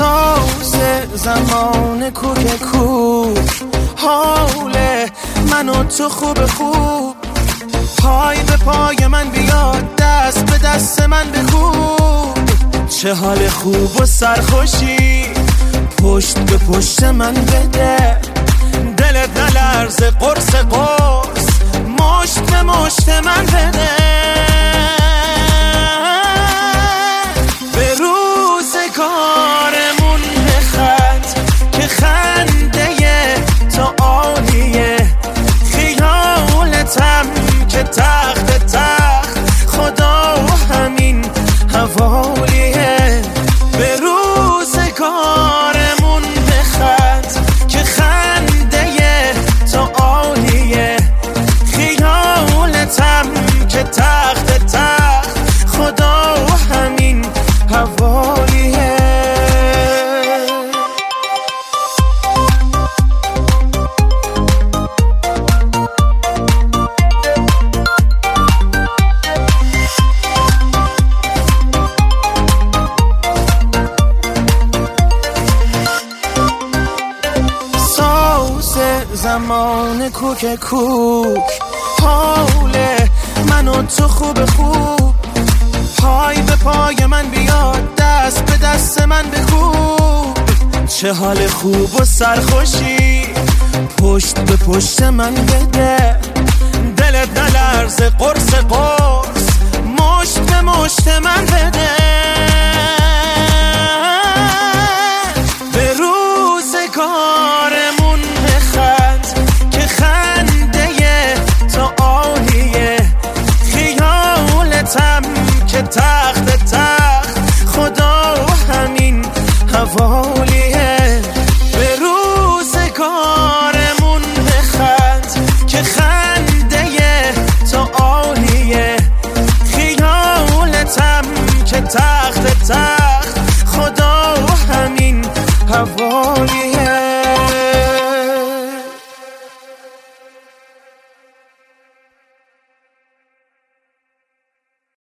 ساز زمان کوک کوک حال من و تو خوب خوب. پای به پای من بیاد دست به دست من بخوب. چه حال خوب و سرخوشی. پشت به پشت من بده. دلت نلرزه قرص قرص. مشت به مشت من بده. تخت زمان کوک کوک. حال من و تو خوب خوب. پای به پای من بیاد دست به دست من بکوب. چه حال خوب و سرخوشی. پشت به پشت من بده. دلت نلرزه تو عالیه خیالتم که تخت تخت. خدا و همین هوا